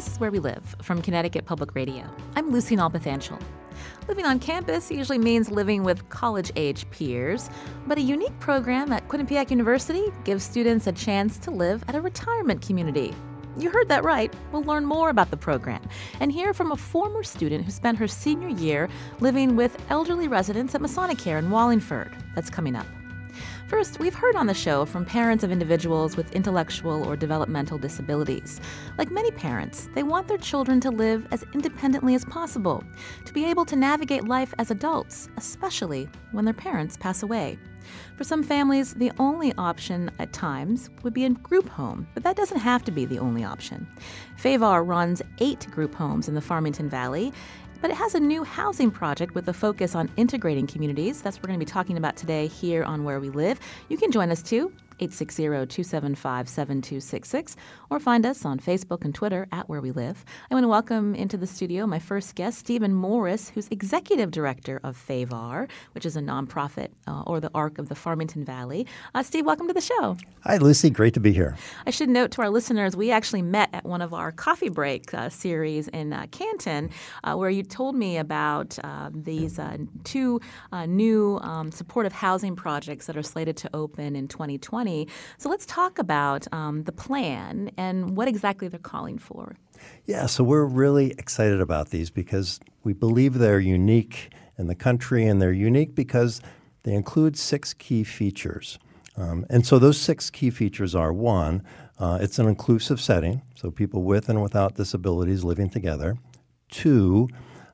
This is Where We Live from Connecticut Public Radio. I'm Lucy Nalpathanchel. Living on campus usually means living with college age peers, but a unique program at Quinnipiac University gives students a chance to live at a retirement community. You heard that right. We'll learn more about the program and hear from a former student who spent her senior year living with elderly residents at Masonic Care in Wallingford. That's coming up. First, we've heard on the show from parents of individuals with intellectual or developmental disabilities. Like many parents, they want their children to live as independently as possible, to be able to navigate life as adults, especially when their parents pass away. For some families, the only option at times would be a group home, but that doesn't have to be the only option. FAVARH runs eight group homes in the Farmington Valley, but it has a new housing project with a focus on integrating communities. That's what we're going to be talking about today here on Where We Live. You can join us too. 860-275-7266 or find us on Facebook and Twitter at Where We Live. I want to welcome into the studio my first guest, Stephen Morris, who's Executive Director of FAVARH, which is a nonprofit uh, or the ARC of the Farmington Valley. Uh, Steve, welcome to the show. Hi, Lucy. Great to be here. I should note to our listeners, we actually met at one of our coffee break uh, series in uh, Canton, uh, where you told me about uh, these two new um, supportive housing projects that are slated to open in 2020. So let's talk about um, the plan and what exactly they're calling for. Yeah, so we're really excited about these because we believe they're unique in the country, and they're unique because they include six key features. Um, and so those six key features are one, uh, it's an inclusive setting, so people with and without disabilities living together. Two,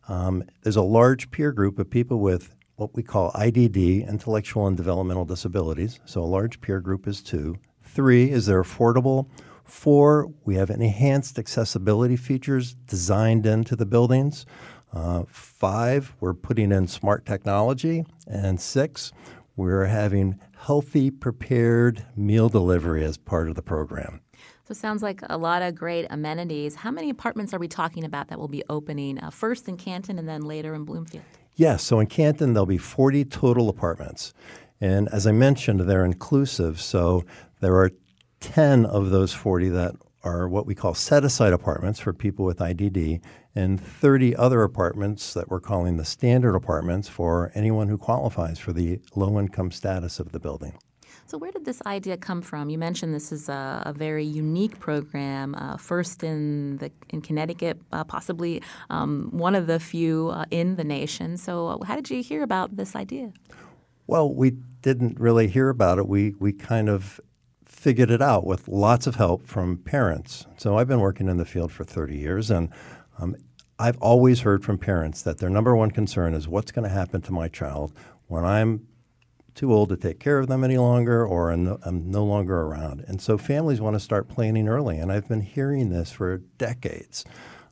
um, there's a large peer group of people with what we call IDD, intellectual and developmental disabilities. So a large peer group is two. Three, is they're affordable. Four, we have enhanced accessibility features designed into the buildings. Uh, five, we're putting in smart technology. And six, we're having healthy, prepared meal delivery as part of the program. So it sounds like a lot of great amenities. How many apartments are we talking about that will be opening uh, first in Canton and then later in Bloomfield? Yes. So in Canton, there'll be 40 total apartments. And as I mentioned, they're inclusive. So there are 10 of those 40 that are what we call set aside apartments for people with IDD, and 30 other apartments that we're calling the standard apartments for anyone who qualifies for the low income status of the building. So, where did this idea come from? You mentioned this is a, a very unique program, uh, first in the in Connecticut, uh, possibly um, one of the few uh, in the nation. So, uh, how did you hear about this idea? Well, we didn't really hear about it. We we kind of figured it out with lots of help from parents. So, I've been working in the field for 30 years, and um, I've always heard from parents that their number one concern is what's going to happen to my child when I'm too old to take care of them any longer or I'm no, longer around. And so families want to start planning early. And I've been hearing this for decades.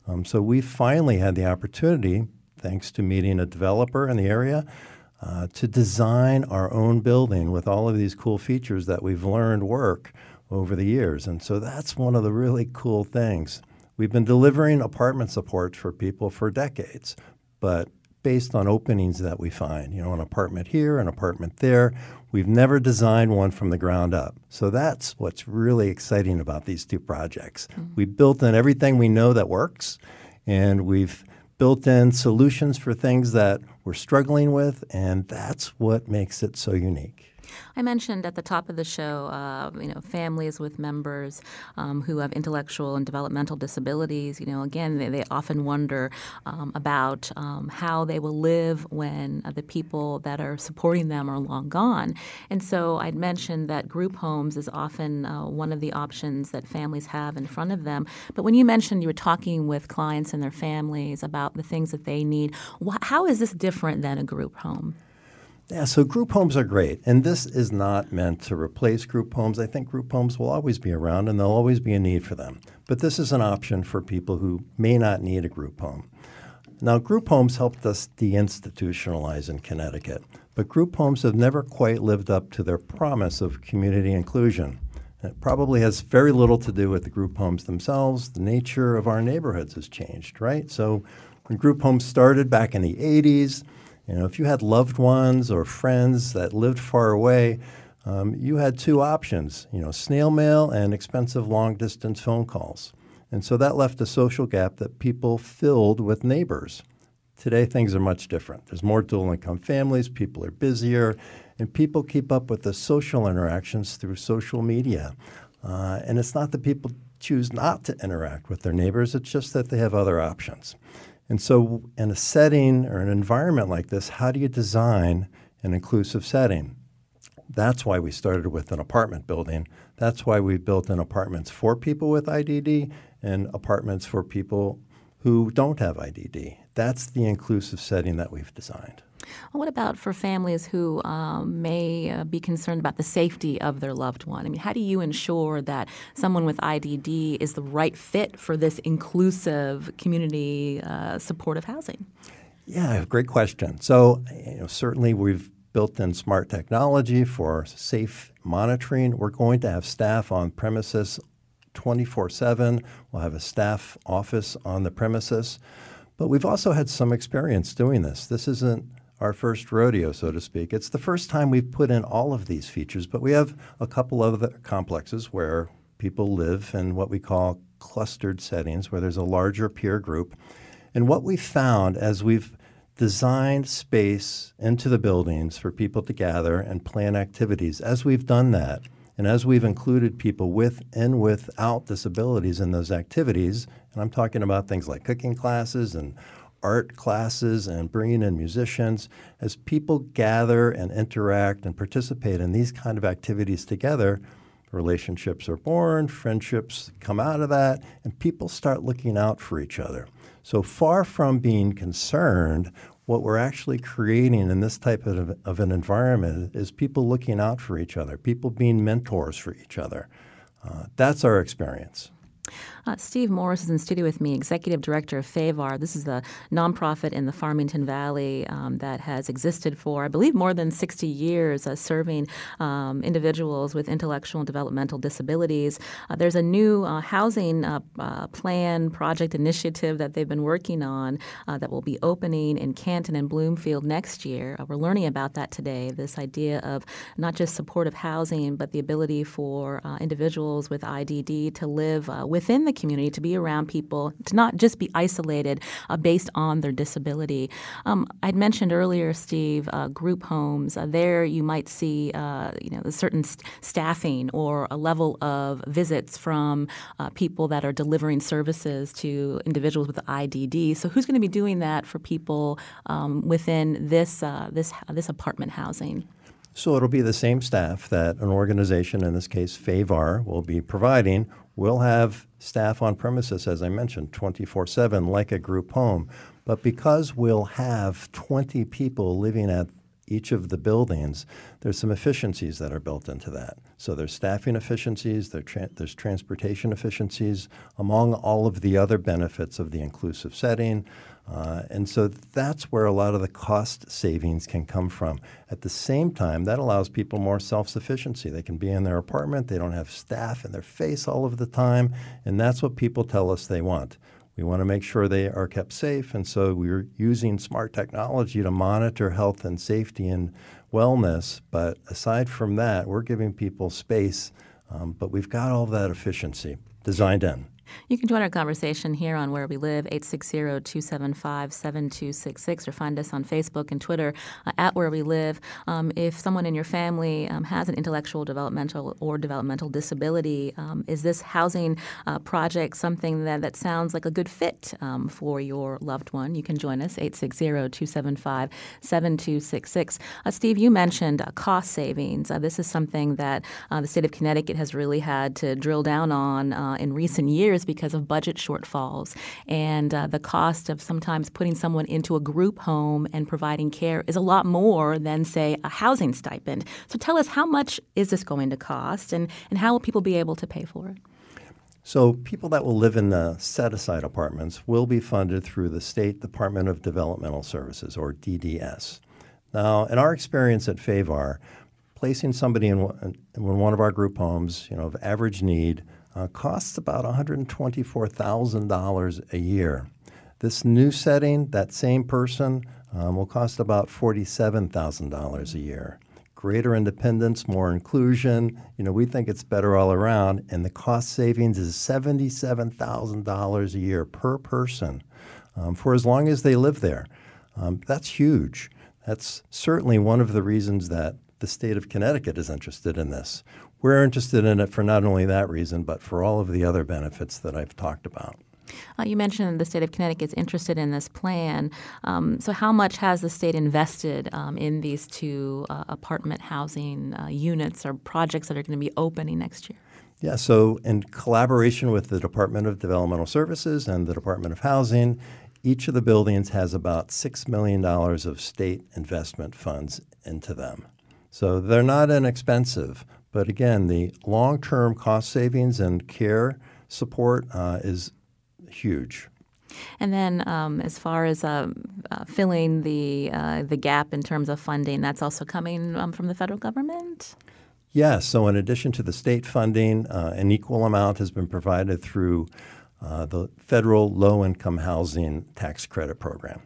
Um, so we finally had the opportunity, thanks to meeting a developer in the area, uh, to design our own building with all of these cool features that we've learned work over the years. And so that's one of the really cool things. We've been delivering apartment support for people for decades, but based on openings that we find. You know, an apartment here, an apartment there. We've never designed one from the ground up. So that's what's really exciting about these two projects. Mm-hmm. We built in everything we know that works, and we've built in solutions for things that we're struggling with, and that's what makes it so unique. I mentioned at the top of the show, uh, you know, families with members um, who have intellectual and developmental disabilities. You know, again, they, they often wonder um, about um, how they will live when uh, the people that are supporting them are long gone. And so I'd mentioned that group homes is often uh, one of the options that families have in front of them. But when you mentioned you were talking with clients and their families about the things that they need, wh- how is this different than a group home? Yeah, so group homes are great. And this is not meant to replace group homes. I think group homes will always be around and there'll always be a need for them. But this is an option for people who may not need a group home. Now, group homes helped us deinstitutionalize in Connecticut, but group homes have never quite lived up to their promise of community inclusion. It probably has very little to do with the group homes themselves. The nature of our neighborhoods has changed, right? So, when group homes started back in the 80s, you know, if you had loved ones or friends that lived far away, um, you had two options, you know, snail mail and expensive long distance phone calls. And so that left a social gap that people filled with neighbors. Today, things are much different. There's more dual income families, people are busier, and people keep up with the social interactions through social media. Uh, and it's not that people choose not to interact with their neighbors, it's just that they have other options. And so, in a setting or an environment like this, how do you design an inclusive setting? That's why we started with an apartment building. That's why we built in apartments for people with IDD and apartments for people who don't have IDD. That's the inclusive setting that we've designed. What about for families who um, may uh, be concerned about the safety of their loved one? I mean, how do you ensure that someone with IDD is the right fit for this inclusive community uh, supportive housing? Yeah, great question. So, you know, certainly we've built in smart technology for safe monitoring. We're going to have staff on premises 24 7. We'll have a staff office on the premises. But we've also had some experience doing this. This isn't our first rodeo, so to speak. It's the first time we've put in all of these features, but we have a couple of other complexes where people live in what we call clustered settings, where there's a larger peer group. And what we found as we've designed space into the buildings for people to gather and plan activities, as we've done that, and as we've included people with and without disabilities in those activities, and I'm talking about things like cooking classes and art classes and bringing in musicians, as people gather and interact and participate in these kind of activities together, relationships are born, friendships come out of that, and people start looking out for each other. So far from being concerned, what we're actually creating in this type of, of an environment is people looking out for each other, people being mentors for each other. Uh, that's our experience. Uh, Steve Morris is in studio with me, Executive Director of FAVARH. This is a nonprofit in the Farmington Valley um, that has existed for, I believe, more than 60 years, uh, serving um, individuals with intellectual and developmental disabilities. Uh, there's a new uh, housing uh, uh, plan project initiative that they've been working on that will be opening in Canton and Bloomfield next year. we're learning about that today. This idea of not just supportive housing, but the ability for individuals with IDD to live within the community, to be around people, to not just be isolated uh, based on their disability. Um, I'd mentioned earlier, Steve, uh, group homes. Uh, there you might see, uh, you know, a certain st- staffing or a level of visits from uh, people that are delivering services to individuals with IDD. So who's going to be doing that for people um, within this uh, this this apartment housing? So it'll be the same staff that an organization, in this case FAVARH, will be providing. We'll have staff on premises, as I mentioned, 24 7, like a group home. But because we'll have 20 people living at each of the buildings, there's some efficiencies that are built into that. So there's staffing efficiencies, there's transportation efficiencies, among all of the other benefits of the inclusive setting. Uh, and so that's where a lot of the cost savings can come from. At the same time, that allows people more self sufficiency. They can be in their apartment, they don't have staff in their face all of the time, and that's what people tell us they want. We want to make sure they are kept safe, and so we're using smart technology to monitor health and safety and wellness. But aside from that, we're giving people space, um, but we've got all that efficiency designed in. You can join our conversation here on Where We Live, 860-275-7266, or find us on Facebook and Twitter uh, at Where We Live. Um, if someone in your family um, has an intellectual, developmental, or developmental disability, um, is this housing uh, project something that, that sounds like a good fit um, for your loved one? You can join us, 860-275-7266. Uh, Steve, you mentioned uh, cost savings. Uh, this is something that the state of Connecticut has really had to drill down on in recent years because of budget shortfalls. And uh, the cost of sometimes putting someone into a group home and providing care is a lot more than, say, a housing stipend. So tell us, how much is this going to cost and, and how will people be able to pay for it? So, people that will live in the set aside apartments will be funded through the State Department of Developmental Services, or DDS. Now, in our experience at FAVARH, placing somebody in, in one of our group homes, you know, of average need, uh, costs about $124,000 a year. This new setting, that same person um, will cost about $47,000 a year greater independence, more inclusion. You know, we think it's better all around, and the cost savings is $77,000 a year per person um, for as long as they live there. Um, that's huge. That's certainly one of the reasons that the state of Connecticut is interested in this. We're interested in it for not only that reason, but for all of the other benefits that I've talked about. Uh, you mentioned the state of Connecticut is interested in this plan. Um, so, how much has the state invested um, in these two uh, apartment housing uh, units or projects that are going to be opening next year? Yeah, so in collaboration with the Department of Developmental Services and the Department of Housing, each of the buildings has about $6 million of state investment funds into them. So they're not inexpensive, but again, the long term cost savings and care support uh, is huge. And then, um, as far as uh, uh, filling the uh, the gap in terms of funding, that's also coming um, from the federal government. Yes. So, in addition to the state funding, uh, an equal amount has been provided through uh, the federal low income housing tax credit program.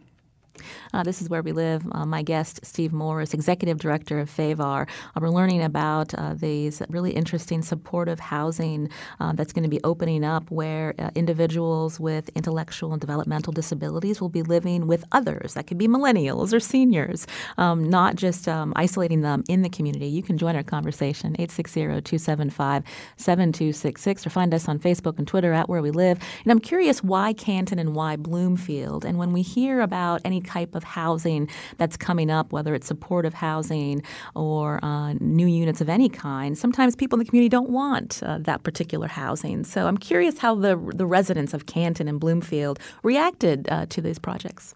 Uh, this is where we live. Uh, my guest, Steve Morris, executive director of FAVARH. Uh, we're learning about uh, these really interesting supportive housing uh, that's going to be opening up where uh, individuals with intellectual and developmental disabilities will be living with others. That could be millennials or seniors, um, not just um, isolating them in the community. You can join our conversation, 860 275 7266, or find us on Facebook and Twitter at Where We Live. And I'm curious why Canton and why Bloomfield. And when we hear about any type of housing that's coming up, whether it's supportive housing or uh, new units of any kind, sometimes people in the community don't want uh, that particular housing. So I'm curious how the the residents of Canton and Bloomfield reacted uh, to these projects.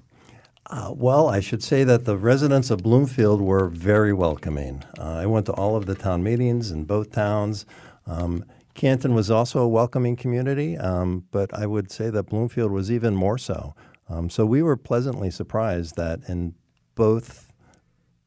Uh, well, I should say that the residents of Bloomfield were very welcoming. Uh, I went to all of the town meetings in both towns. Um, Canton was also a welcoming community, um, but I would say that Bloomfield was even more so. Um, so we were pleasantly surprised that in both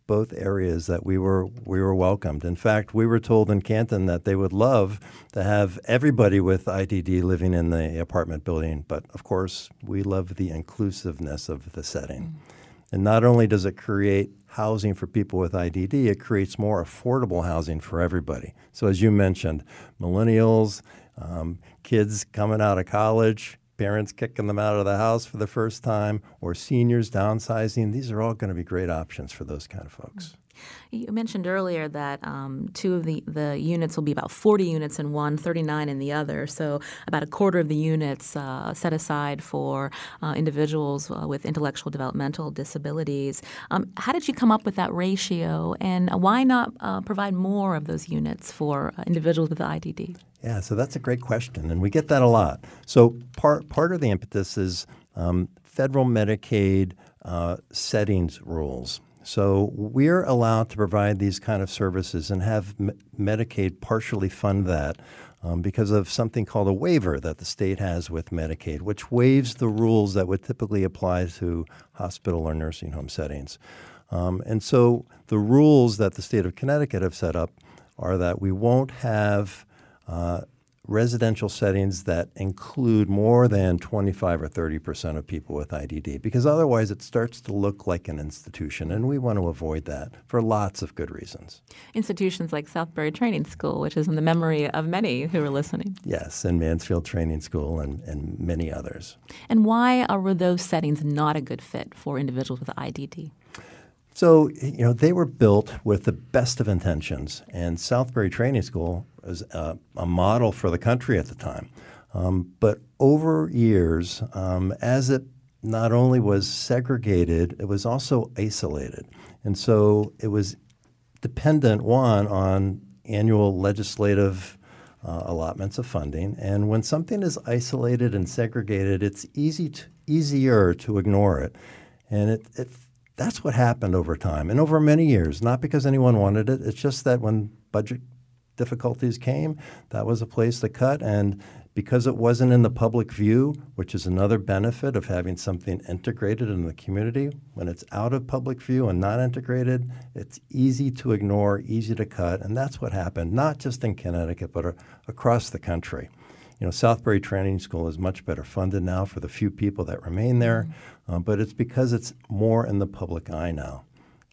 both areas that we were we were welcomed. In fact, we were told in Canton that they would love to have everybody with IDD living in the apartment building, but of course, we love the inclusiveness of the setting. Mm-hmm. And not only does it create housing for people with IDD, it creates more affordable housing for everybody. So as you mentioned, millennials, um, kids coming out of college, parents kicking them out of the house for the first time, or seniors downsizing. These are all going to be great options for those kind of folks. You mentioned earlier that um, two of the, the units will be about 40 units in one, 39 in the other. So about a quarter of the units uh, set aside for uh, individuals uh, with intellectual developmental disabilities. Um, how did you come up with that ratio, and why not uh, provide more of those units for uh, individuals with IDD? Yeah, so that's a great question, and we get that a lot. So part part of the impetus is um, federal Medicaid uh, settings rules. So we're allowed to provide these kind of services and have M- Medicaid partially fund that um, because of something called a waiver that the state has with Medicaid, which waives the rules that would typically apply to hospital or nursing home settings. Um, and so the rules that the state of Connecticut have set up are that we won't have uh, residential settings that include more than 25 or 30 percent of people with IDD, because otherwise it starts to look like an institution, and we want to avoid that for lots of good reasons. Institutions like Southbury Training School, which is in the memory of many who are listening. Yes, and Mansfield Training School and, and many others. And why are those settings not a good fit for individuals with IDD? So, you know, they were built with the best of intentions, and Southbury Training School was a, a model for the country at the time. Um, but over years, um, as it not only was segregated, it was also isolated. And so it was dependent, one, on annual legislative uh, allotments of funding. And when something is isolated and segregated, it's easy to, easier to ignore it. And it, it that's what happened over time and over many years, not because anyone wanted it. It's just that when budget difficulties came, that was a place to cut. And because it wasn't in the public view, which is another benefit of having something integrated in the community. When it's out of public view and not integrated, it's easy to ignore, easy to cut, and that's what happened, not just in Connecticut, but across the country. You know, Southbury Training School is much better funded now for the few people that remain there, mm-hmm. Uh, but it's because it's more in the public eye now.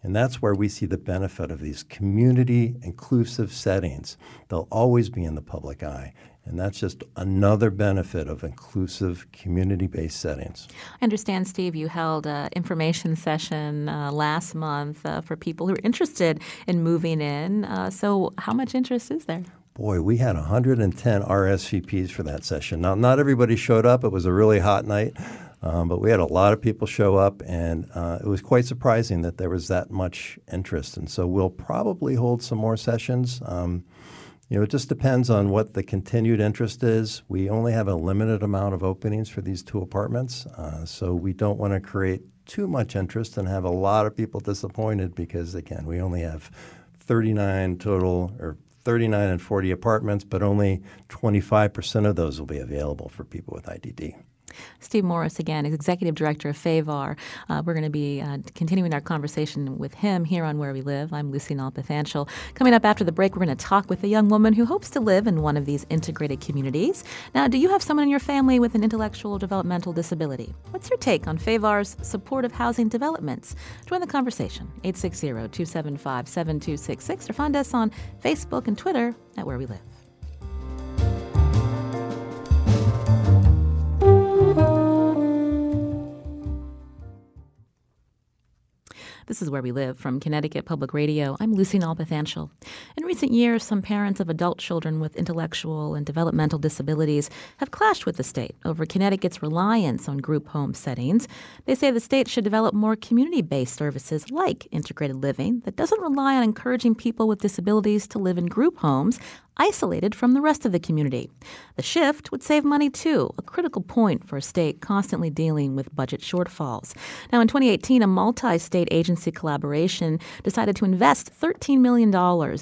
And that's where we see the benefit of these community inclusive settings. They'll always be in the public eye. And that's just another benefit of inclusive community based settings. I understand, Steve, you held an information session uh, last month uh, for people who are interested in moving in. Uh, so, how much interest is there? Boy, we had 110 RSVPs for that session. Now, not everybody showed up. It was a really hot night, um, but we had a lot of people show up, and uh, it was quite surprising that there was that much interest. And so, we'll probably hold some more sessions. Um, you know, it just depends on what the continued interest is. We only have a limited amount of openings for these two apartments, uh, so we don't want to create too much interest and have a lot of people disappointed because, again, we only have 39 total or 39 and 40 apartments, but only 25% of those will be available for people with IDD. Steve Morris, again, is Executive Director of FAVARH. Uh, we're going to be uh, continuing our conversation with him here on Where We Live. I'm Lucy Nalpathanchel. Coming up after the break, we're going to talk with a young woman who hopes to live in one of these integrated communities. Now, do you have someone in your family with an intellectual developmental disability? What's your take on FAVARH's supportive housing developments? Join the conversation, 860-275-7266, or find us on Facebook and Twitter at Where We Live. This is Where We Live from Connecticut Public Radio. I'm Lucy Nalpathanchel. In recent years, some parents of adult children with intellectual and developmental disabilities have clashed with the state over Connecticut's reliance on group home settings. They say the state should develop more community based services like integrated living that doesn't rely on encouraging people with disabilities to live in group homes isolated from the rest of the community. The shift would save money too, a critical point for a state constantly dealing with budget shortfalls. Now, in 2018, a multi state agency collaboration decided to invest $13 million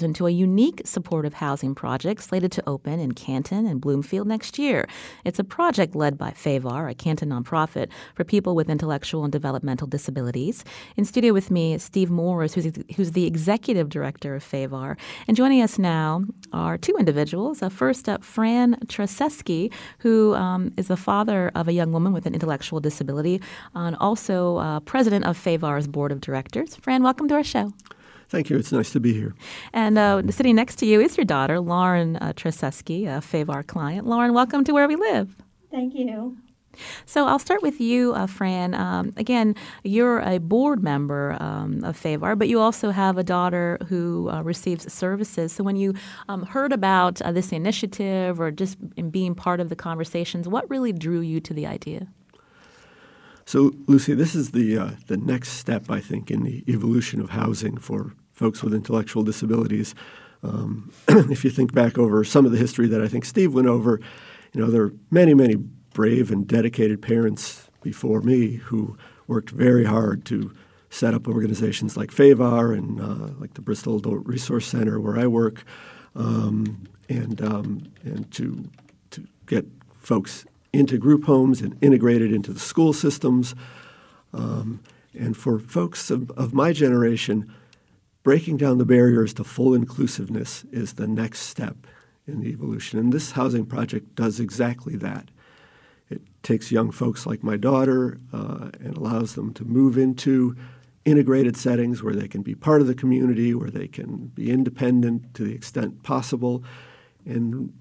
into a unique supportive housing project slated to open in Canton and Bloomfield next year. It's a project led by FAVARH, a Canton nonprofit for people with intellectual and developmental disabilities. In studio with me is Steve Morris, who's, who's the executive director of FAVARH. And joining us now are two individuals. Uh, first up, Fran Traseski, who um, is the father of a young woman with an intellectual disability, and also uh, president of FAVARH's board of directors. Fran, welcome to our show. Thank you. It's nice to be here. And uh, sitting next to you is your daughter, Lauren uh, Traseski, a FAVARH client. Lauren, welcome to Where We Live. Thank you. So I'll start with you, uh, Fran. Um, again, you're a board member um, of FAVARH, but you also have a daughter who uh, receives services. So when you um, heard about uh, this initiative or just in being part of the conversations, what really drew you to the idea? So, Lucy, this is the uh, the next step, I think, in the evolution of housing for folks with intellectual disabilities. Um, if you think back over some of the history that I think Steve went over, you know, there are many, many brave and dedicated parents before me who worked very hard to set up organizations like FAVARH and uh, like the Bristol Adult Resource Center where I work, um, and um, and to to get folks into group homes and integrated into the school systems. Um, and for folks of, of my generation, breaking down the barriers to full inclusiveness is the next step in the evolution. And this housing project does exactly that. It takes young folks like my daughter uh, and allows them to move into integrated settings where they can be part of the community, where they can be independent to the extent possible, and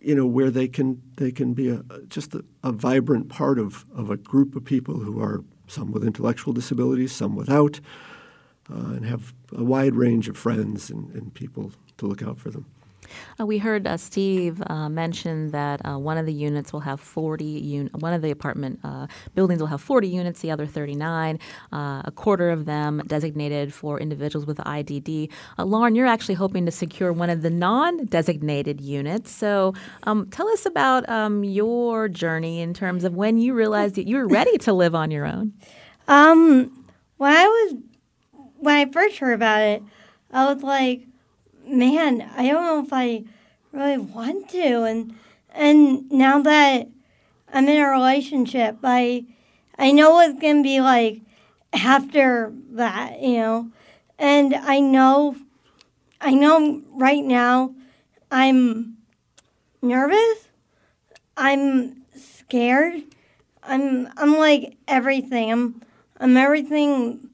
you know where they can they can be a, just a, a vibrant part of, of a group of people who are some with intellectual disabilities, some without, uh, and have a wide range of friends and, and people to look out for them. Uh, we heard uh, Steve uh, mention that uh, one of the units will have 40 un- one of the apartment uh, buildings will have 40 units, the other 39, uh, a quarter of them designated for individuals with IDD. Lauren, you're actually hoping to secure one of the non-designated units. So, um, tell us about um, your journey in terms of when you realized that you were ready to live on your own. Um, when I was when I first heard about it, I was like man, I don't know if I really want to. And And now that I'm in a relationship, I I know what's gonna be like after that, you know. And I know I know right now I'm nervous. I'm scared. I'm I'm like everything. I'm I'm everything.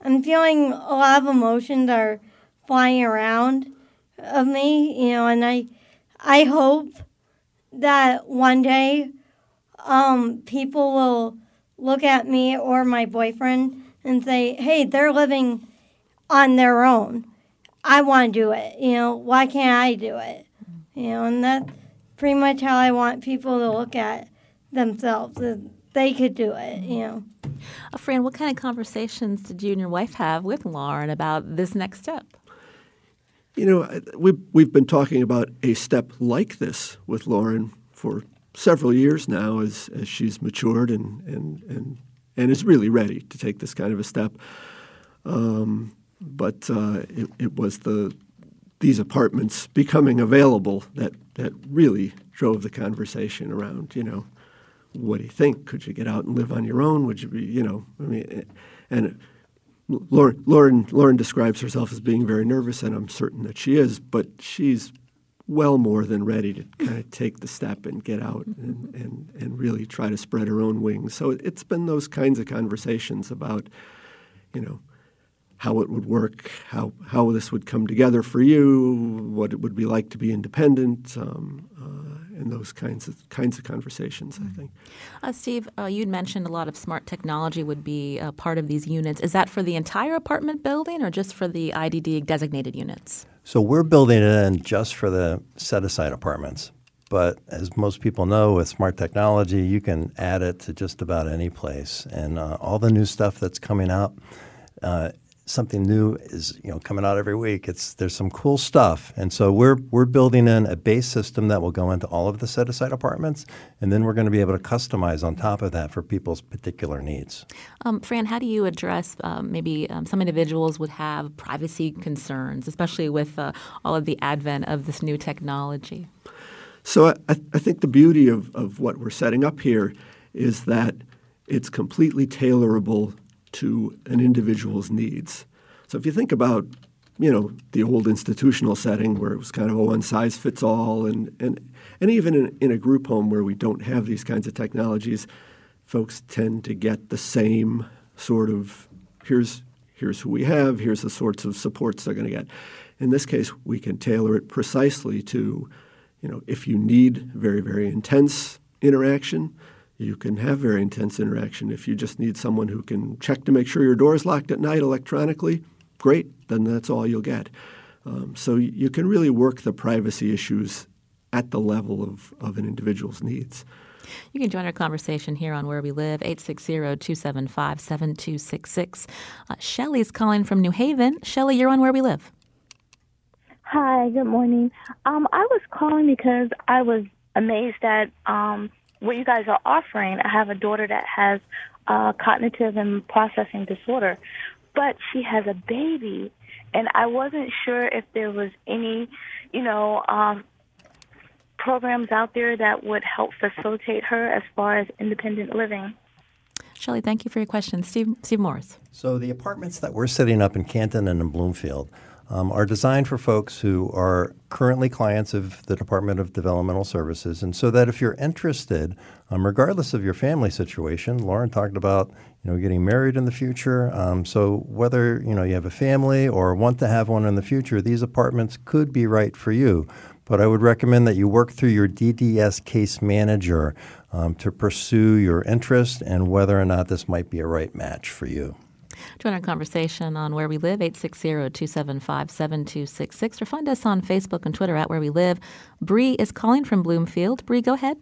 I'm feeling a lot of emotions are flying around of me, you know, and I I hope that one day um, people will look at me or my boyfriend and say, "Hey, they're living on their own. I want to do it. You know, why can't I do it?" You know, and that's pretty much how I want people to look at themselves. They could do it. You know. Uh, Fran, what kind of conversations did you and your wife have with Lauren about this next step? You know, we've, we've been talking about a step like this with Lauren for several years now as, as she's matured and, and, and, and is really ready to take this kind of a step. Um, but uh, it, it was the these apartments becoming available that, that really drove the conversation around, you know, what do you think? Could you get out and live on your own? Would you be, you know, I mean, and Lauren, Lauren, Lauren describes herself as being very nervous, and I'm certain that she is, but she's well more than ready to kind of take the step and get out and, and, and really try to spread her own wings. So it's been those kinds of conversations about, you know, how it would work, how, how this would come together for you, what it would be like to be independent, um, and those kinds of kinds of conversations. I think. Uh, Steve, uh, you'd mentioned a lot of smart technology would be a part of these units. Is that for the entire apartment building, or just for the IDD designated units? So we're building it in just for the set aside apartments. But as most people know, with smart technology, you can add it to just about any place. And uh, all the new stuff that's coming out, uh, something new is you know coming out every week. It's there's some cool stuff, and so we're we're building in a base system that will go into all of the set aside apartments, and then we're going to be able to customize on top of that for people's particular needs. Um, Fran, how do you address um, maybe um, some individuals would have privacy concerns, especially with uh, all of the advent of this new technology? So I, I think the beauty of, of what we're setting up here is that it's completely tailorable to an individual's needs. So if you think about, you know, the old institutional setting where it was kind of a one size fits all, and, and, and even in, in a group home where we don't have these kinds of technologies, folks tend to get the same sort of here's here's who we have, here's the sorts of supports they're going to get. In this case, we can tailor it precisely to, you know, if you need very, very intense interaction, you can have very intense interaction. If you just need someone who can check to make sure your door is locked at night electronically, great, then that's all you'll get. Um, so you can really work the privacy issues at the level of, of an individual's needs. You can join our conversation here on Where We Live, 860-275-7266. Uh, Shelly's calling from New Haven. Shelly, you're on Where We Live. Hi, good morning. Um, I was calling because I was amazed at um, – what you guys are offering. I have a daughter that has uh, cognitive and processing disorder, but she has a baby, and I wasn't sure if there was any, you know, um, programs out there that would help facilitate her as far as independent living. Shelly, thank you for your question. Steve, Steve Morris. So the apartments that we're setting up in Canton and in Bloomfield – um, are designed for folks who are currently clients of the Department of Developmental Services, and so that if you're interested, um, regardless of your family situation, Lauren talked about you know getting married in the future. Um, so whether you know you have a family or want to have one in the future, these apartments could be right for you. But I would recommend that you work through your DDS case manager um, to pursue your interest and whether or not this might be a right match for you. Join our conversation on Where We Live, 860-275-7266, or find us on Facebook and Twitter at Where We Live. Bree is calling from Bloomfield. Bree, go ahead.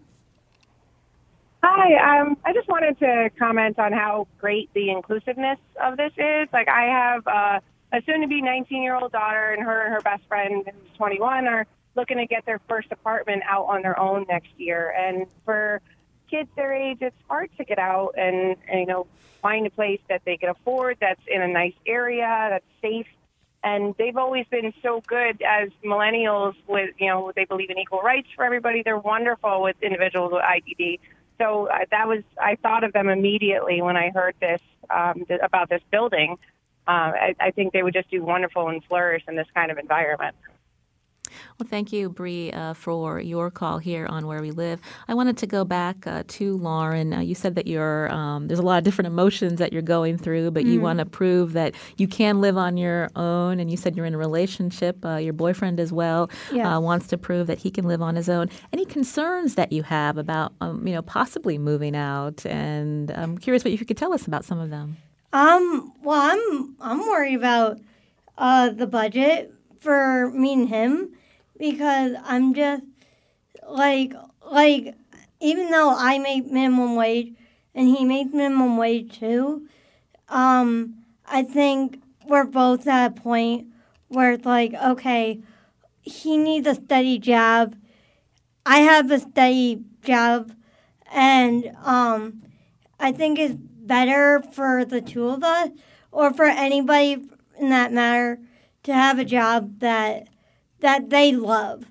Hi, um, I just wanted to comment on how great the inclusiveness of this is. Like, I have uh, a soon-to-be 19-year-old daughter, and her and her best friend, who's 21, are looking to get their first apartment out on their own next year. And for kids their age, it's hard to get out and, and you know find a place that they can afford that's in a nice area that's safe. and they've always been so good as millennials with you know they believe in equal rights for everybody. They're wonderful with individuals with IDD. So uh, that was I thought of them immediately when I heard this um, th- about this building. Uh, I, I think they would just do wonderful and flourish in this kind of environment. Well, thank you, Bree, uh, for your call here on Where We Live. I wanted to go back uh, to Lauren. Uh, you said that you're um, there's a lot of different emotions that you're going through, but mm-hmm. you want to prove that you can live on your own. And you said you're in a relationship. Uh, your boyfriend as well yes. Uh, wants to prove that he can live on his own. Any concerns that you have about um, you know possibly moving out? And I'm curious what you could tell us about some of them. Um. Well, I'm I'm worried about uh, the budget for me and him because I'm just like like even though I make minimum wage and he makes minimum wage too, um, I think we're both at a point where it's like, okay, he needs a steady job. I have a steady job, and um, I think it's better for the two of us, or for anybody in that matter, to have a job that that they love.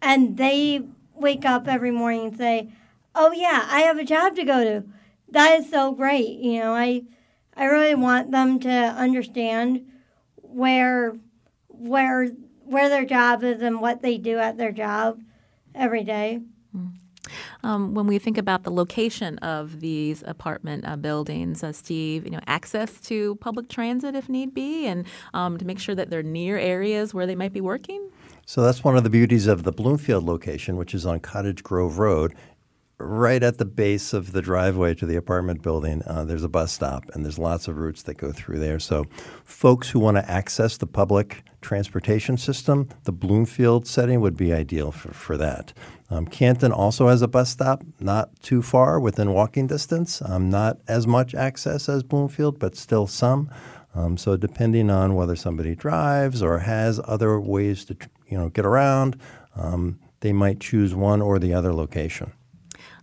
And they wake up every morning and say, "Oh yeah, I have a job to go to." That is so great. You know, I I really want them to understand where where where their job is and what they do at their job every day. Um, when we think about the location of these apartment uh, buildings, uh, Steve, you know, access to public transit if need be, and um, to make sure that they're near areas where they might be working. So that's one of the beauties of the Bloomfield location, which is on Cottage Grove Road. Right at the base of the driveway to the apartment building, uh, there's a bus stop, and there's lots of routes that go through there. So, folks who want to access the public transportation system, the Bloomfield setting would be ideal for, for that. Um, Canton also has a bus stop not too far within walking distance. Um, not as much access as Bloomfield, but still some. Um, so depending on whether somebody drives or has other ways to you know get around, um, they might choose one or the other location.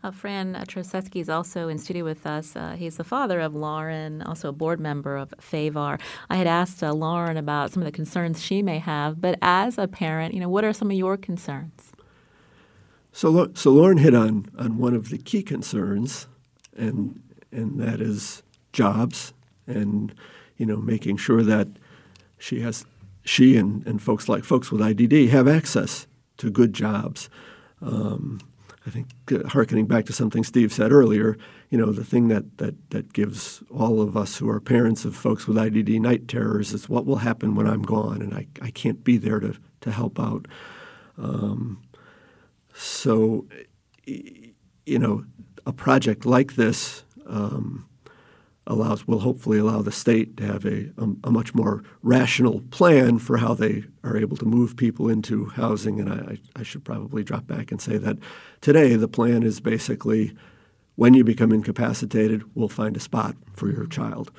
Uh, Fran Troseski is also in studio with us. Uh, he's the father of Lauren, also a board member of FAVARH. I had asked uh, Lauren about some of the concerns she may have, but as a parent, you know, what are some of your concerns? So, so Lauren hit on, on one of the key concerns, and and that is jobs and you know, making sure that she has she and, and folks like folks with IDD have access to good jobs. Um, I think, uh, harkening back to something Steve said earlier, you know, the thing that, that, that gives all of us who are parents of folks with IDD night terrors is what will happen when I'm gone and I, I can't be there to, to help out. Um, so, you know, a project like this um, allows will hopefully allow the state to have a, a, much more rational plan for how they are able to move people into housing. And I, I should probably drop back and say that today the plan is basically when you become incapacitated, we'll find a spot for your child.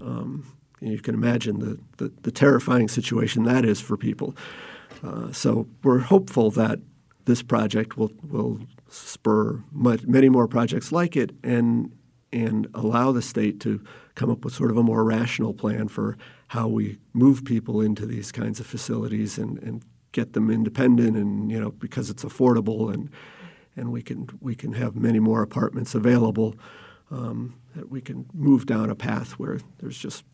Um, you can imagine the, the, the, terrifying situation that is for people. Uh, so we're hopeful that this project will, will spur much, many more projects like it and and allow the state to come up with sort of a more rational plan for how we move people into these kinds of facilities and, and get them independent and you know because it's affordable and and we can we can have many more apartments available um, that we can move down a path where there's just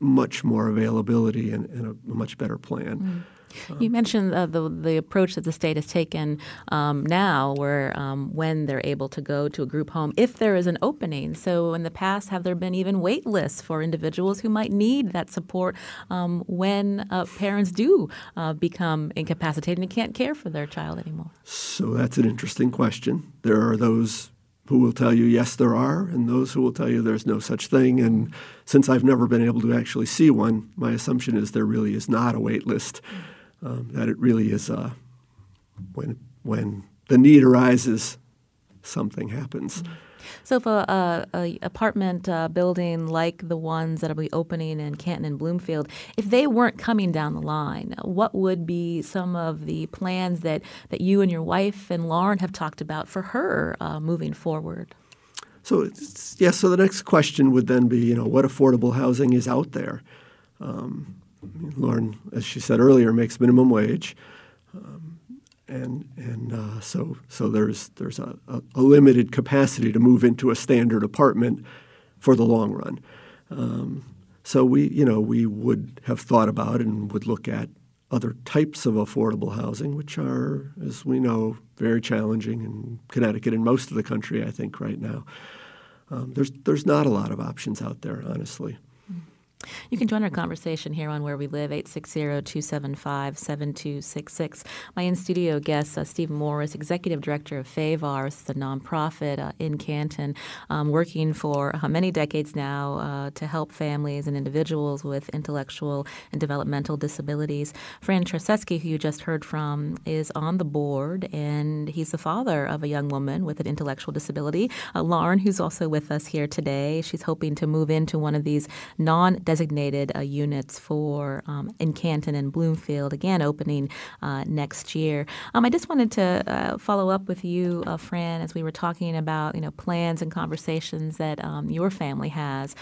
much more availability and, and a, much better plan. Mm. You mentioned uh, the the approach that the state has taken um, now, where um, when they're able to go to a group home, if there is an opening. So in the past, have there been even wait lists for individuals who might need that support um, when uh, parents do uh, become incapacitated and can't care for their child anymore? So that's an interesting question. There are those who will tell you yes there are and those who will tell you there's no such thing and since i've never been able to actually see one my assumption is there really is not a wait list um, that it really is uh, when when the need arises, something happens. So, if a, a, a apartment uh, building like the ones that'll be opening in Canton and Bloomfield, if they weren't coming down the line, what would be some of the plans that, that you and your wife and Lauren have talked about for her uh, moving forward? So, yes. Yeah, so the next question would then be, you know, what affordable housing is out there? Um, Lauren, as she said earlier, makes minimum wage. Um, and and uh, so so there's there's a, a, a, limited capacity to move into a standard apartment for the long run. Um, so we you know we would have thought about and would look at other types of affordable housing, which are, as we know, very challenging in Connecticut and most of the country. I think right now, um, there's there's not a lot of options out there, honestly. You can join our conversation here on Where We Live, 860-275-7266. My in-studio guest, uh, Steve Morris, Executive Director of FAVARH, it's a nonprofit uh, in Canton, um, working for uh, many decades now uh, to help families and individuals with intellectual and developmental disabilities. Fran Trzaski, who you just heard from, is on the board, and he's the father of a young woman with an intellectual disability. Uh, Lauren, who's also with us here today, she's hoping to move into one of these non designated uh, units for um, in Canton and Bloomfield, again opening uh, next year. Um, I just wanted to uh, follow up with you, Fran, as we were talking about you know plans and conversations that um, your family has.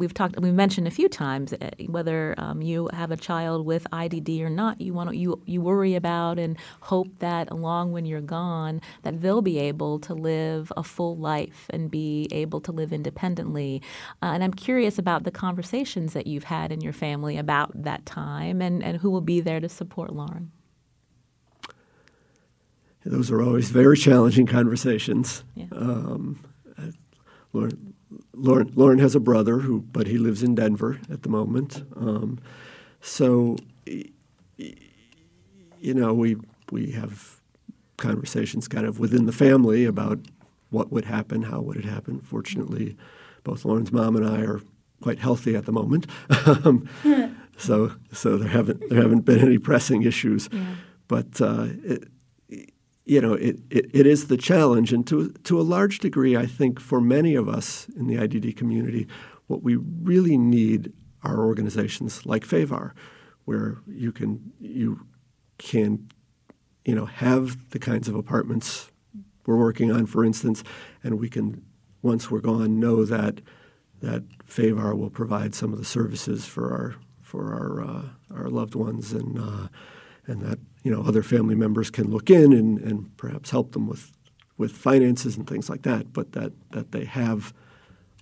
We've talked, we've mentioned a few times whether you have a child with IDD or not. You want you you worry about and hope that along when you're gone, that they'll be able to live a full life and be able to live independently. Uh, and I'm curious about the conversation conversations that you've had in your family about that time and, and who will be there to support Lauren? Those are always very challenging conversations. Yeah. Um, Lauren, Lauren, Lauren, has a brother who, but he lives in Denver at the moment. Um, so, you know, we we have conversations kind of within the family about what would happen, how would it happen. Fortunately, both Lauren's mom and I are quite healthy at the moment. um, so so there haven't there haven't been any pressing issues. Yeah. But uh, it, you know it, it, it is the challenge, and to to a large degree, I think for many of us in the IDD community, what we really need are organizations like FAVARH, where you can you can you know have the kinds of apartments we're working on, for instance, and we can once we're gone know that that FAVARH will provide some of the services for our for our uh, our loved ones, and uh, and that you know other family members can look in and, and perhaps help them with with finances and things like that. But that that they have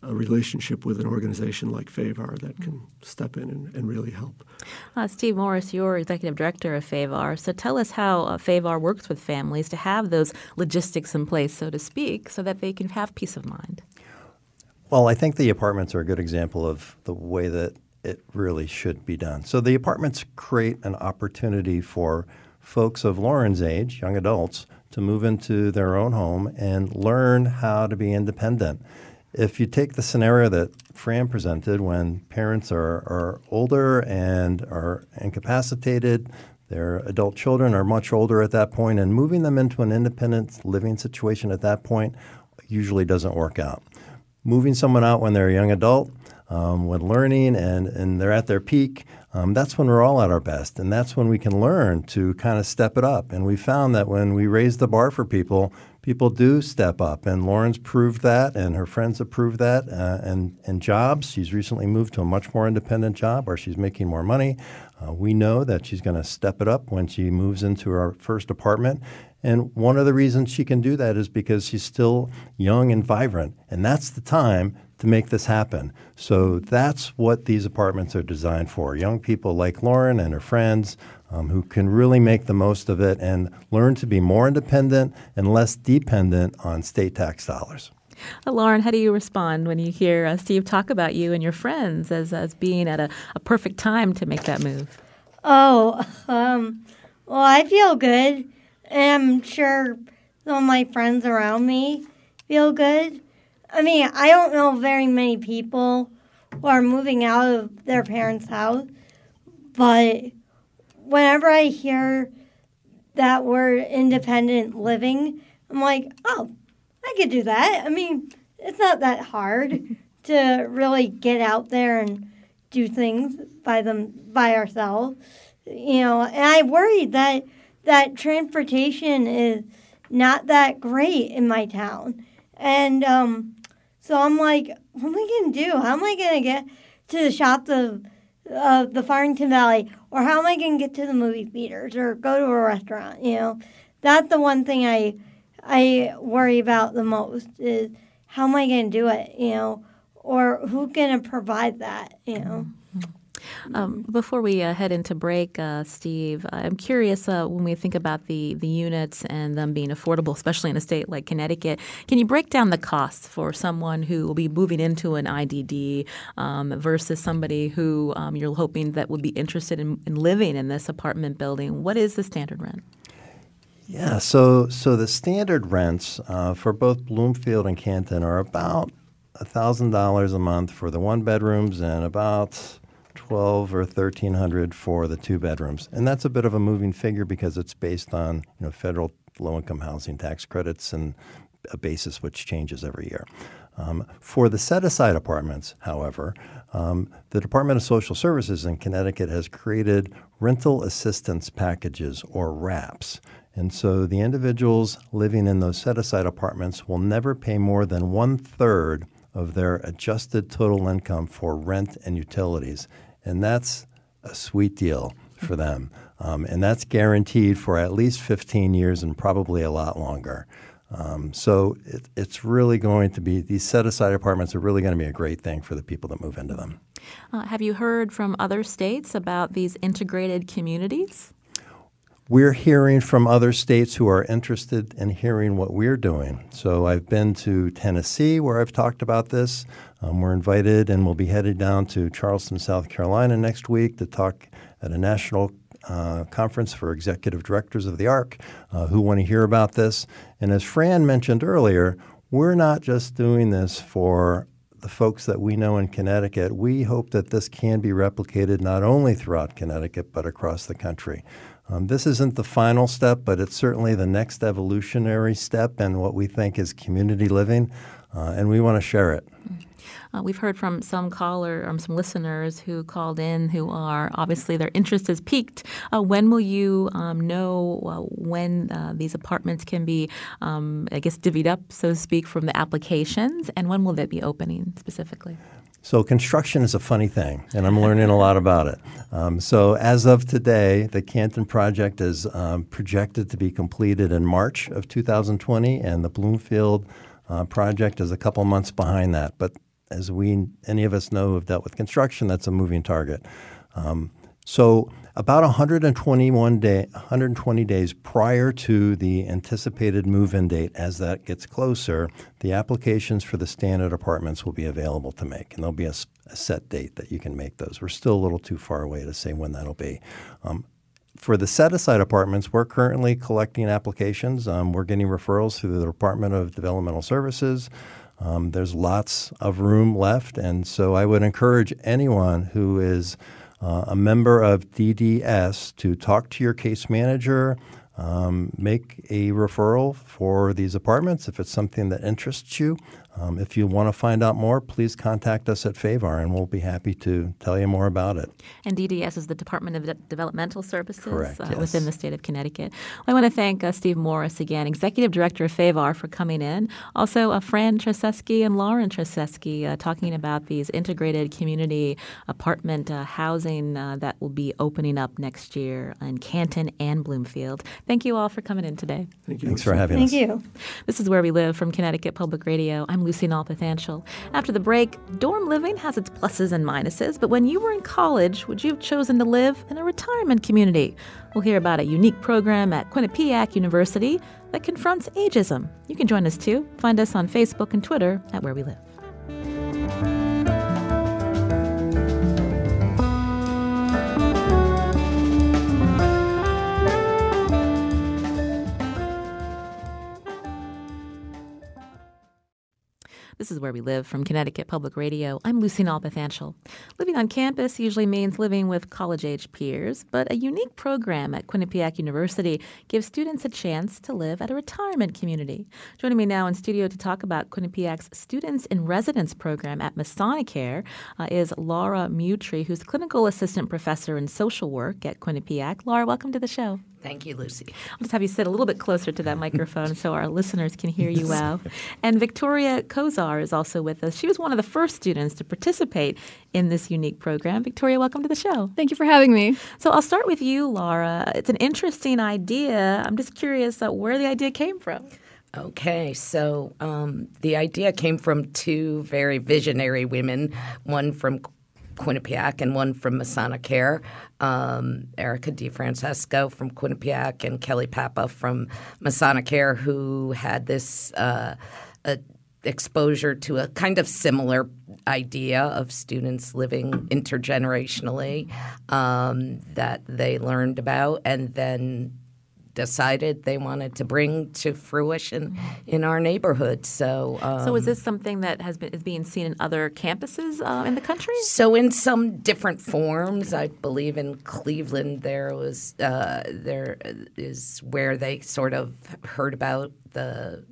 a relationship with an organization like FAVARH that can step in and, and really help. Uh, Steve Morris, you're executive director of FAVARH. So tell us how uh, FAVARH works with families to have those logistics in place, so to speak, so that they can have peace of mind. Well, I think the apartments are a good example of the way that it really should be done. So the apartments create an opportunity for folks of Lauren's age, young adults, to move into their own home and learn how to be independent. If you take the scenario that Fran presented, when parents are, are older and are incapacitated, their adult children are much older at that point, and moving them into an independent living situation at that point usually doesn't work out moving someone out when they're a young adult, um, when learning and, and they're at their peak, um, that's when we're all at our best. And that's when we can learn to kind of step it up. And we found that when we raise the bar for people, people do step up. And Lauren's proved that, and her friends have proved that. Uh, and, and jobs, she's recently moved to a much more independent job where she's making more money. Uh, we know that she's going to step it up when she moves into her first apartment. And one of the reasons she can do that is because she's still young and vibrant. And that's the time to make this happen. So that's what these apartments are designed for young people like Lauren and her friends um, who can really make the most of it and learn to be more independent and less dependent on state tax dollars. Uh, Lauren, how do you respond when you hear uh, Steve talk about you and your friends as, as being at a, a perfect time to make that move? Oh, um, well, I feel good I'm sure some of my friends around me feel good. I mean, I don't know very many people who are moving out of their parents' house, but whenever I hear that word independent living, I'm like, oh, I could do that. I mean, it's not that hard to really get out there and do things by them by ourselves. You know, and I worried that that transportation is not that great in my town. And um, so I'm like, what am I going to do? How am I going to get to the shops of of the Farmington Valley, or how am I going to get to the movie theaters or go to a restaurant? You know, that's the one thing I I worry about the most is how am I going to do it? You know, or who's going to provide that? You know. Um, before we uh, head into break, uh, Steve, I'm curious uh, when we think about the, the units and them being affordable, especially in a state like Connecticut, can you break down the costs for someone who will be moving into an IDD um, versus somebody who um, you're hoping that would be interested in, in living in this apartment building? What is the standard rent? Yeah, so so the standard rents uh, for both Bloomfield and Canton are about thousand dollars a month for the one bedrooms and about twelve or thirteen hundred for the two bedrooms, and that's a bit of a moving figure because it's based on you know federal low income housing tax credits and a basis which changes every year. Um, for the set aside apartments, however, um, the Department of Social Services in Connecticut has created rental assistance packages or RAPs. And so the individuals living in those set aside apartments will never pay more than one third of their adjusted total income for rent and utilities. And that's a sweet deal for them. Um, and that's guaranteed for at least 15 years and probably a lot longer. Um, so it, it's really going to be, these set aside apartments are really going to be a great thing for the people that move into them. Uh, have you heard from other states about these integrated communities? We're hearing from other states who are interested in hearing what we're doing. So I've been to Tennessee where I've talked about this. Um, we're invited and we'll be headed down to Charleston, South Carolina next week to talk at a national uh, conference for executive directors of the ARC uh, who want to hear about this. And as Fran mentioned earlier, we're not just doing this for the folks that we know in Connecticut. We hope that this can be replicated not only throughout Connecticut but across the country. Um, this isn't the final step, but it's certainly the next evolutionary step in what we think is community living, uh, and we want to share it. Uh, we've heard from some caller, um, some listeners who called in who are obviously their interest is piqued. Uh, when will you um, know uh, when uh, these apartments can be, um, I guess, divvied up, so to speak, from the applications, and when will they be opening specifically? So construction is a funny thing, and I'm learning a lot about it. Um, so as of today, the Canton project is um, projected to be completed in March of 2020, and the Bloomfield uh, project is a couple months behind that. But as we, any of us know have dealt with construction, that's a moving target. Um, so about 121 day, 120 days prior to the anticipated move-in date, as that gets closer, the applications for the standard apartments will be available to make, and there'll be a, a set date that you can make those. We're still a little too far away to say when that'll be. Um, for the set aside apartments, we're currently collecting applications. Um, we're getting referrals through the Department of Developmental Services. Um, there's lots of room left, and so I would encourage anyone who is uh, a member of DDS to talk to your case manager, um, make a referral for these apartments if it's something that interests you. Um, if you want to find out more, please contact us at FAVARH and we'll be happy to tell you more about it. And DDS is the Department of De- Developmental Services Correct, uh, yes. within the state of Connecticut. Well, I want to thank uh, Steve Morris again, Executive Director of FAVARH, for coming in. Also, uh, Fran Treseski and Lauren Treseski uh, talking about these integrated community apartment uh, housing uh, that will be opening up next year in Canton and Bloomfield. Thank you all for coming in today. Thank you. Thanks for having Thank us. Thank you. This is Where We Live from Connecticut Public Radio. I'm After the break, dorm living has its pluses and minuses, but when you were in college, would you have chosen to live in a retirement community? We'll hear about a unique program at Quinnipiac University that confronts ageism. You can join us too. Find us on Facebook and Twitter at Where We Live. This is Where We Live from Connecticut Public Radio. I'm Lucy Nalpathanchel. Living on campus usually means living with college age peers, but a unique program at Quinnipiac University gives students a chance to live at a retirement community. Joining me now in studio to talk about Quinnipiac's Students in Residence program at Masonicare uh, is Laura Mutry, who's clinical assistant professor in social work at Quinnipiac. Laura, welcome to the show. Thank you, Lucy. I'll just have you sit a little bit closer to that microphone so our listeners can hear you well. And Victoria Kozar is also with us. She was one of the first students to participate in this unique program. Victoria, welcome to the show. Thank you for having me. So I'll start with you, Laura. It's an interesting idea. I'm just curious uh, where the idea came from. Okay, so um, the idea came from two very visionary women, one from Quinnipiac and one from Masonicare. Um, Erica DiFrancesco from Quinnipiac and Kelly Papa from Masonicare, who had this uh, exposure to a kind of similar idea of students living intergenerationally um, that they learned about and then decided they wanted to bring to fruition in our neighborhood. So, um, so is this something that has been is being seen in other campuses uh, in the country? So, in some different forms, I believe in Cleveland there was uh, there is where they sort of heard about the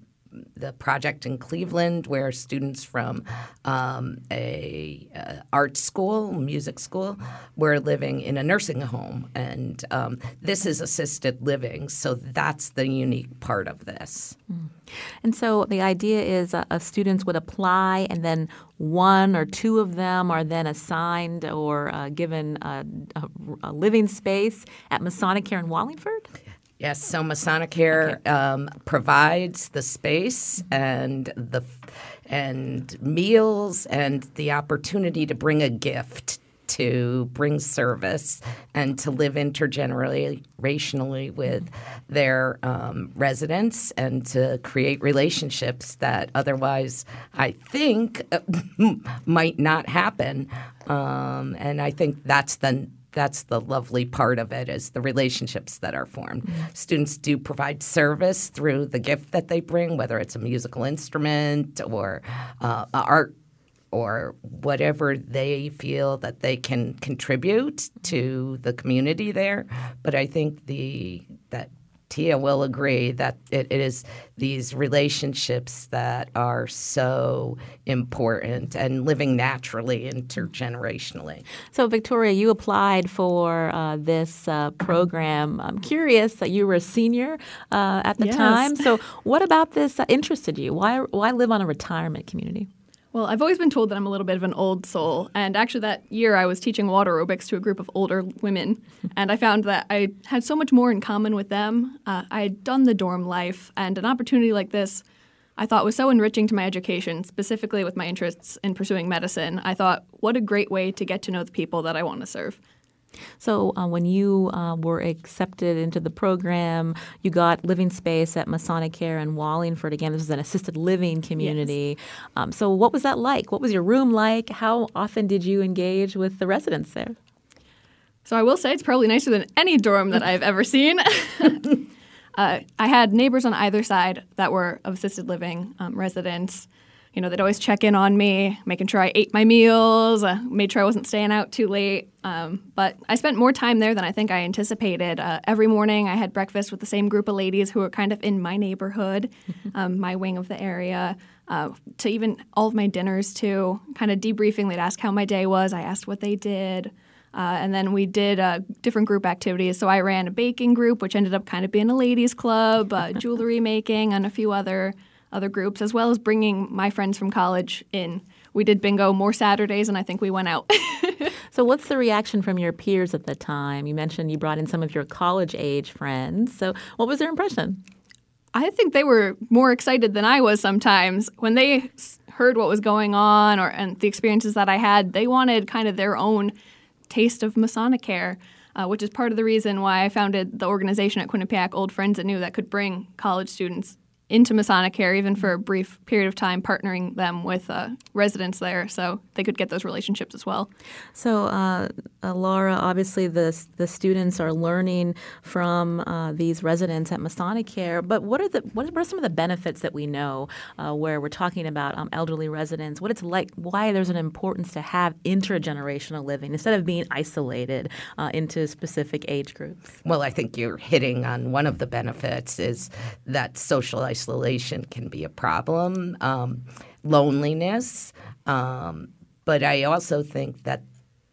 the project in Cleveland, where students from um, a uh, art school, music school, were living in a nursing home, and um, this is assisted living. So that's the unique part of this. Mm. And so the idea is uh, students would apply, and then one or two of them are then assigned or uh, given a, a, a living space at Masonicare in Wallingford. Yes, so Masonicare okay. um, provides the space and the and meals and the opportunity to bring a gift to bring service and to live intergenerationally with their um, residents and to create relationships that otherwise I think might not happen. Um, and I think that's the that's the lovely part of it is the relationships that are formed. Mm-hmm. Students do provide service through the gift that they bring, whether it's a musical instrument or uh, art or whatever they feel that they can contribute to the community there. But I think the that Tia will agree that it, it is these relationships that are so important and living naturally intergenerationally. So, Victoria, you applied for uh, this uh, program. I'm curious that you were a senior uh, at the yes. time. So, what about this uh, interested you? Why, why live on a retirement community? Well, I've always been told that I'm a little bit of an old soul. And actually, that year I was teaching water aerobics to a group of older women. and I found that I had so much more in common with them. Uh, I had done the dorm life, and an opportunity like this I thought was so enriching to my education, specifically with my interests in pursuing medicine. I thought, what a great way to get to know the people that I want to serve. So, uh, when you uh, were accepted into the program, you got living space at Masonicare in Wallingford. Again, this is an assisted living community. Yes. Um, so, what was that like? What was your room like? How often did you engage with the residents there? So, I will say it's probably nicer than any dorm that I've ever seen. uh, I had neighbors on either side that were of assisted living um, residents you know, they'd always check in on me, making sure I ate my meals, uh, made sure I wasn't staying out too late. Um, but I spent more time there than I think I anticipated. Uh, every morning I had breakfast with the same group of ladies who were kind of in my neighborhood, um, my wing of the area. Uh, to even all of my dinners too, kind of debriefing. They'd ask how my day was. I asked what they did. Uh, and then we did uh, different group activities. So I ran a baking group, which ended up kind of being a ladies' club, uh, jewelry making, and a few other other groups, as well as bringing my friends from college in. We did bingo more Saturdays, and I think we went out. so, what's the reaction from your peers at the time? You mentioned you brought in some of your college age friends. So, what was their impression? I think they were more excited than I was sometimes. When they heard what was going on or and the experiences that I had, they wanted kind of their own taste of Masonicare. Uh, which is part of the reason why I founded the organization at Quinnipiac, Old Friends Anew, that could bring college students into Masonicare, even for a brief period of time, partnering them with uh, residents there so they could get those relationships as well. So, uh, uh, Laura, obviously the, the students are learning from uh, these residents at Masonicare, but what are, the, what are some of the benefits that we know uh, where we're talking about um, elderly residents, what it's like, why there's an importance to have intergenerational living instead of being isolated uh, into specific age groups? Well, I think you're hitting on one of the benefits is that social isolation can be a problem, um, loneliness. Um, but I also think that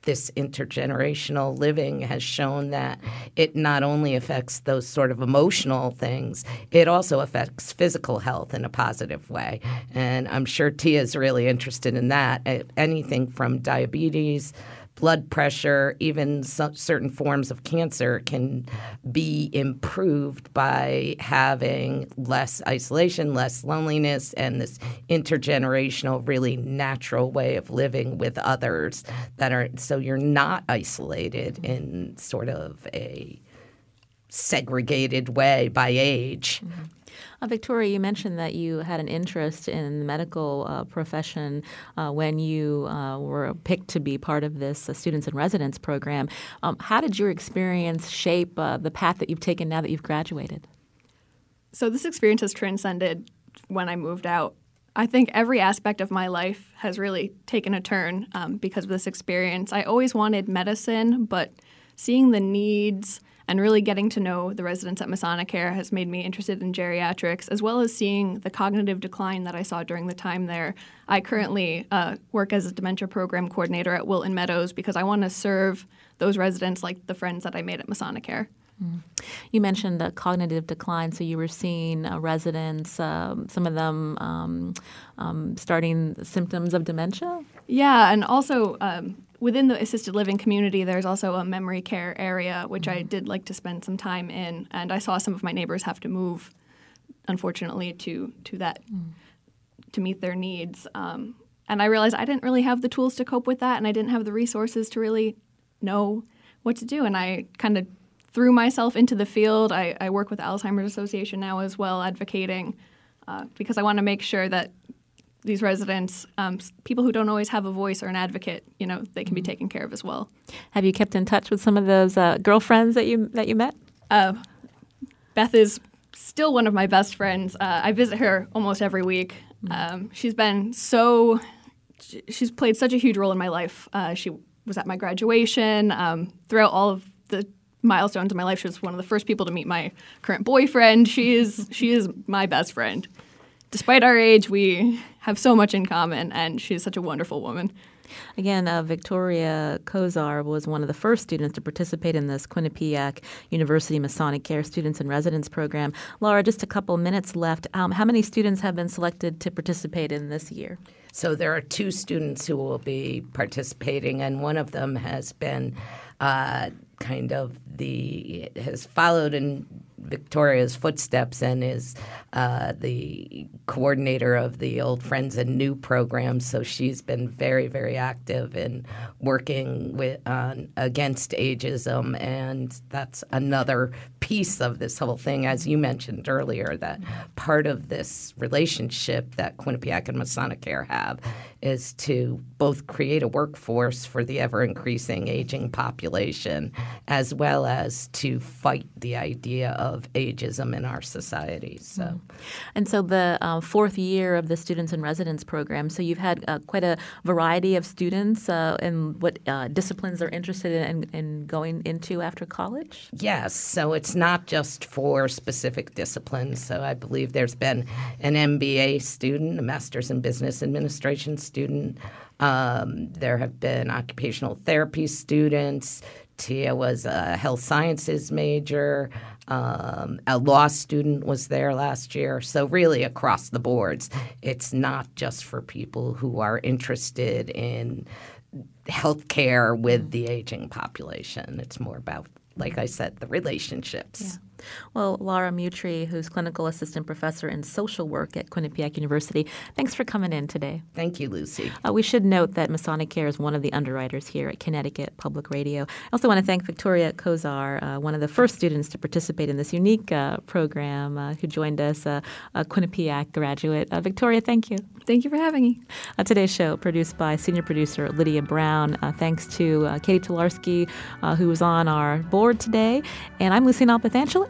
this intergenerational living has shown that it not only affects those sort of emotional things, it also affects physical health in a positive way. And I'm sure Tia is really interested in that. Anything from diabetes blood pressure, even certain forms of cancer can be improved by having less isolation, less loneliness, and this intergenerational, really natural way of living with others that are so you're not isolated in sort of a segregated way by age. Mm-hmm. Uh, Victoria, you mentioned that you had an interest in the medical uh, profession uh, when you uh, were picked to be part of this uh, Students in Residence program. Um, how did your experience shape uh, the path that you've taken now that you've graduated? So, this experience has transcended when I moved out. I think every aspect of my life has really taken a turn um, because of this experience. I always wanted medicine, but seeing the needs and really getting to know the residents at Masonic has made me interested in geriatrics, as well as seeing the cognitive decline that I saw during the time there. I currently uh, work as a dementia program coordinator at Wilton Meadows because I want to serve those residents like the friends that I made at Masonic Mm. You mentioned a cognitive decline, so you were seeing uh, residents, um, some of them um, um, starting symptoms of dementia? Yeah, and also um, within the assisted living community, there's also a memory care area, which mm-hmm. I did like to spend some time in. And I saw some of my neighbors have to move, unfortunately, to to that mm. to meet their needs. Um, and I realized I didn't really have the tools to cope with that, and I didn't have the resources to really know what to do. And I kind of threw myself into the field. I, I, work with Alzheimer's Association now as well, advocating uh, because I want to make sure that these residents, um, people who don't always have a voice or an advocate, you know, they can be mm-hmm. taken care of as well. Have you kept in touch with some of those uh, girlfriends that you that you met? Uh, Beth is still one of my best friends. Uh, I visit her almost every week. Mm-hmm. Um, she's been so, she's played such a huge role in my life. Uh, she was at my graduation. Um, throughout all of the milestones in my life, she was one of the first people to meet my current boyfriend. She is she is my best friend despite our age, we have so much in common, and she's such a wonderful woman. Again, uh, Victoria Kozar was one of the first students to participate in this Quinnipiac University Masonicare Students in Residence program. Laura, just a couple minutes left. Um, how many students have been selected to participate in this year? So there are two students who will be participating, and one of them has been uh, kind of the has followed in Victoria's footsteps and is uh, the coordinator of the Old Friends and New program. So she's been very, very active in working with on against ageism, and that's another piece of this whole thing, as you mentioned earlier. That part of this relationship that Quinnipiac and Masonicare have is to both create a workforce for the ever increasing aging population, as well as to fight the idea of ageism in our society. So, mm-hmm. and so the uh, fourth year of the Students in Residence program. So you've had uh, quite a variety of students uh, and what uh, disciplines they're interested in, in going into after college. Yes. So it's not just for specific disciplines. So I believe there's been an MBA student, a Master's in Business Administration student. Um, there have been occupational therapy students. Tia was a health sciences major. Um, a law student was there last year. So, really, across the boards, it's not just for people who are interested in healthcare with the aging population. It's more about, like I said, the relationships. Yeah. Well, Laura Mutry, who's clinical assistant professor in social work at Quinnipiac University, thanks for coming in today. Thank you, Lucy. Uh, we should note that Masonicare is one of the underwriters here at Connecticut Public Radio. I also want to thank Victoria Kozar, uh, one of the first students to participate in this unique uh, program, uh, who joined us, uh, a Quinnipiac graduate. Uh, Victoria, thank you. Thank you for having me. today's show produced by senior producer Lydia Brown. thanks to Katie Tolarski, who was on our board today. And I'm Lucy Nalpathanchel.